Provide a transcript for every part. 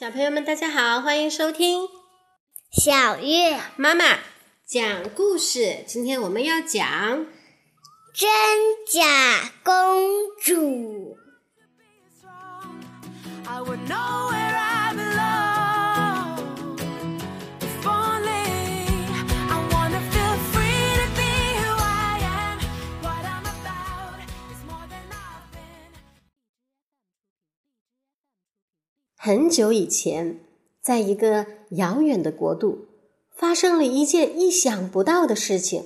小朋友们，大家好，欢迎收听小月妈妈讲故事。今天我们要讲真假公主。I would know 很久以前，在一个遥远的国度，发生了一件意想不到的事情。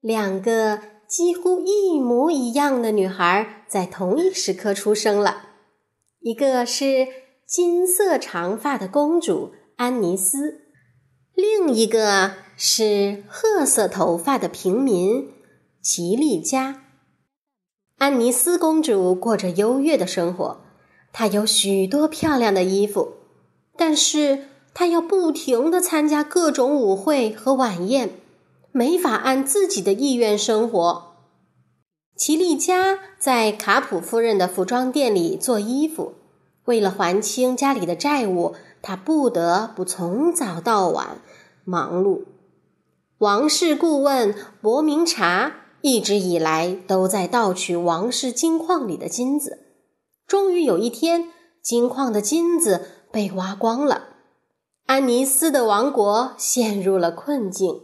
两个几乎一模一样的女孩在同一时刻出生了。一个是金色长发的公主安妮斯，另一个是褐色头发的平民齐丽佳。安妮斯公主过着优越的生活，她有许多漂亮的衣服，但是她要不停地参加各种舞会和晚宴，没法按自己的意愿生活。齐丽佳在卡普夫人的服装店里做衣服，为了还清家里的债务，她不得不从早到晚忙碌。王室顾问伯明察一直以来都在盗取王室金矿里的金子。终于有一天，金矿的金子被挖光了，安妮斯的王国陷入了困境。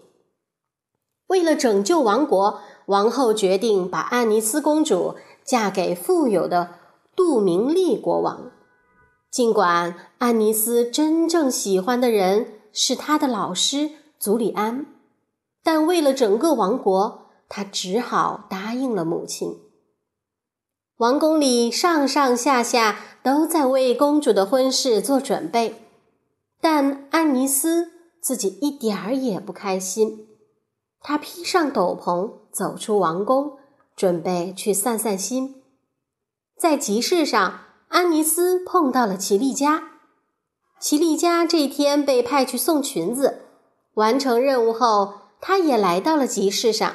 为了拯救王国，王后决定把安妮斯公主嫁给富有的杜明利国王。尽管安妮斯真正喜欢的人是她的老师祖里安，但为了整个王国，她只好答应了母亲。王宫里上上下下都在为公主的婚事做准备，但安妮斯自己一点儿也不开心。她披上斗篷，走出王宫，准备去散散心。在集市上，安妮斯碰到了齐丽佳。齐丽佳这天被派去送裙子，完成任务后，她也来到了集市上。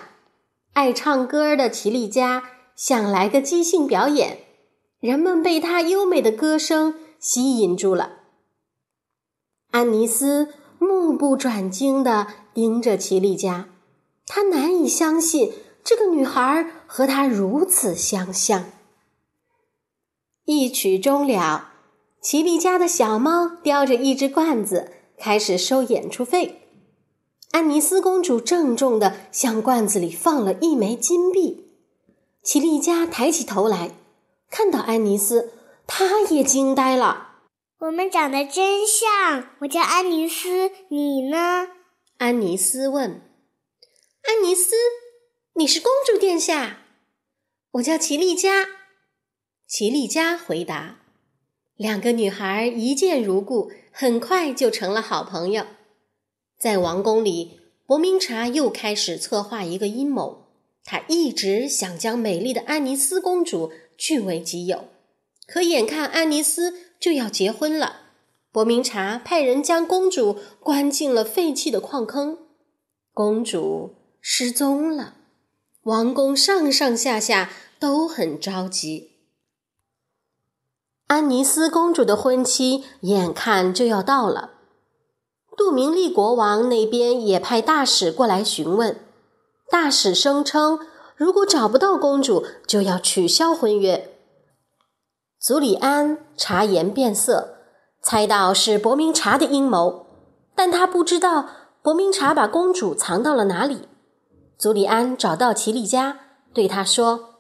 爱唱歌的齐丽佳想来个即兴表演，人们被她优美的歌声吸引住了。安妮斯目不转睛地盯着齐丽佳。他难以相信这个女孩和他如此相像。一曲终了，齐丽家的小猫叼着一只罐子，开始收演出费。安妮斯公主郑重地向罐子里放了一枚金币。齐丽佳抬起头来，看到安妮斯，她也惊呆了。我们长得真像，我叫安妮斯，你呢？安妮斯问。安妮斯，你是公主殿下。我叫齐丽佳。齐丽佳回答。两个女孩一见如故，很快就成了好朋友。在王宫里，伯明察又开始策划一个阴谋。他一直想将美丽的安妮斯公主据为己有，可眼看安妮斯就要结婚了，伯明察派人将公主关进了废弃的矿坑。公主。失踪了，王宫上上下下都很着急。安妮斯公主的婚期眼看就要到了，杜明利国王那边也派大使过来询问。大使声称，如果找不到公主，就要取消婚约。祖里安察言变色，猜到是伯明察的阴谋，但他不知道伯明察把公主藏到了哪里。祖里安找到齐丽佳，对他说：“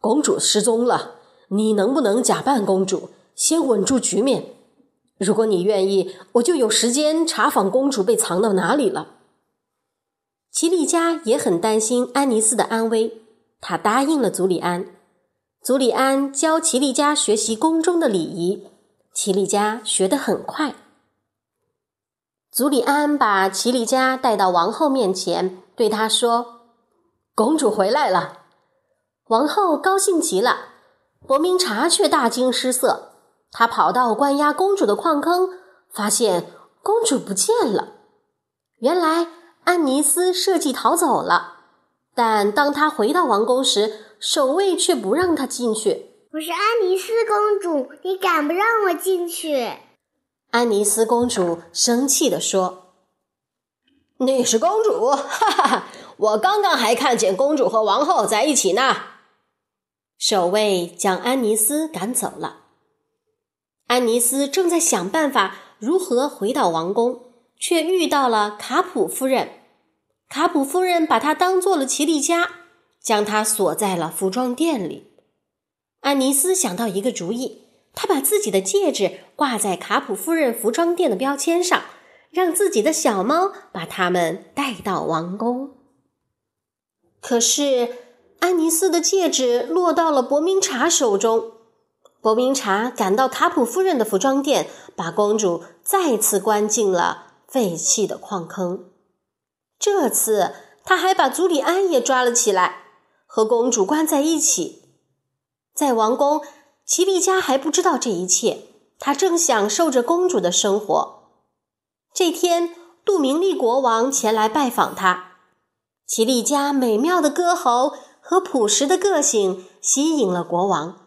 公主失踪了，你能不能假扮公主，先稳住局面？如果你愿意，我就有时间查访公主被藏到哪里了。”齐丽佳也很担心安妮斯的安危，她答应了祖里安。祖里安教齐丽佳学习宫中的礼仪，齐丽佳学得很快。祖里安把齐丽佳带到王后面前。对她说：“公主回来了。”王后高兴极了，伯明察却大惊失色。他跑到关押公主的矿坑，发现公主不见了。原来安妮斯设计逃走了，但当他回到王宫时，守卫却不让他进去。我是安妮斯公主，你敢不让我进去？安妮斯公主生气地说：“你是公主，哈哈哈！我刚刚还看见公主和王后在一起呢。”守卫将安妮斯赶走了。安妮斯正在想办法如何回到王宫，却遇到了卡普夫人。卡普夫人把她当做了奇丽佳，将她锁在了服装店里。安妮斯想到一个主意。他把自己的戒指挂在卡普夫人服装店的标签上，让自己的小猫把它们带到王宫。可是，安妮斯的戒指落到了伯明察手中。伯明察赶到卡普夫人的服装店，把公主再次关进了废弃的矿坑。这次，他还把祖里安也抓了起来，和公主关在一起，在王宫。齐丽佳还不知道这一切，她正享受着公主的生活。这天，杜明利国王前来拜访他。齐丽佳美妙的歌喉和朴实的个性吸引了国王，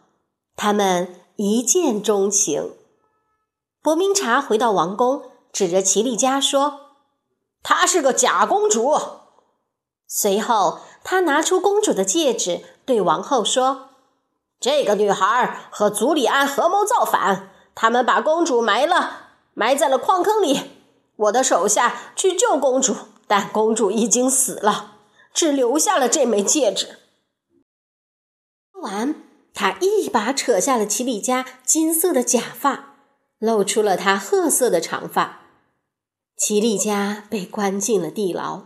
他们一见钟情。伯明察回到王宫，指着齐丽佳说：“她是个假公主。”随后，他拿出公主的戒指，对王后说。这个女孩和祖里安合谋造反，他们把公主埋了，埋在了矿坑里。我的手下去救公主，但公主已经死了，只留下了这枚戒指。说完，他一把扯下了齐里家金色的假发，露出了她褐色的长发。齐丽家被关进了地牢，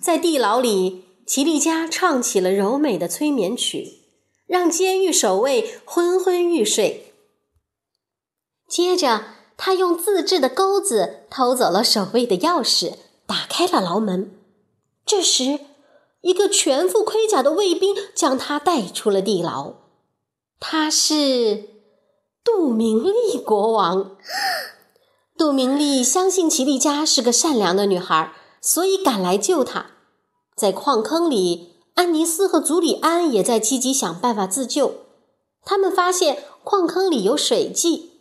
在地牢里，齐丽家唱起了柔美的催眠曲。让监狱守卫昏昏欲睡。接着，他用自制的钩子偷走了守卫的钥匙，打开了牢门。这时，一个全副盔甲的卫兵将他带出了地牢。他是杜明利国王。杜明利相信齐丽佳是个善良的女孩，所以赶来救她。在矿坑里。安妮斯和祖里安也在积极想办法自救。他们发现矿坑里有水迹，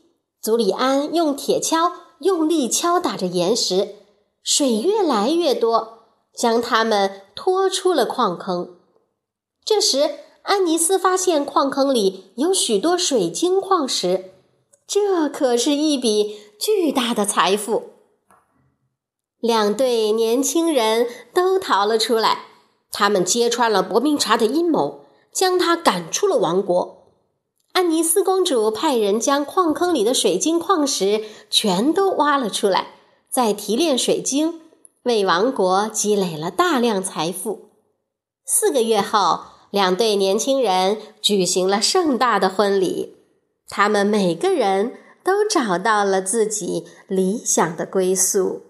祖里安用铁锹用力敲打着岩石，水越来越多，将他们拖出了矿坑。这时，安妮斯发现矿坑里有许多水晶矿石，这可是一笔巨大的财富。两对年轻人都逃了出来。他们揭穿了伯明察的阴谋，将他赶出了王国。安妮斯公主派人将矿坑里的水晶矿石全都挖了出来，再提炼水晶，为王国积累了大量财富。四个月后，两对年轻人举行了盛大的婚礼，他们每个人都找到了自己理想的归宿。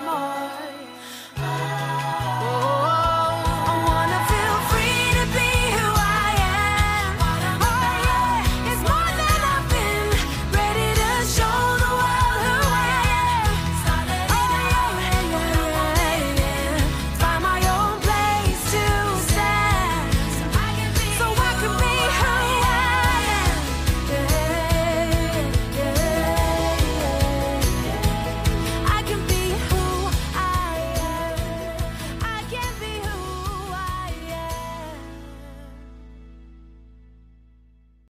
More.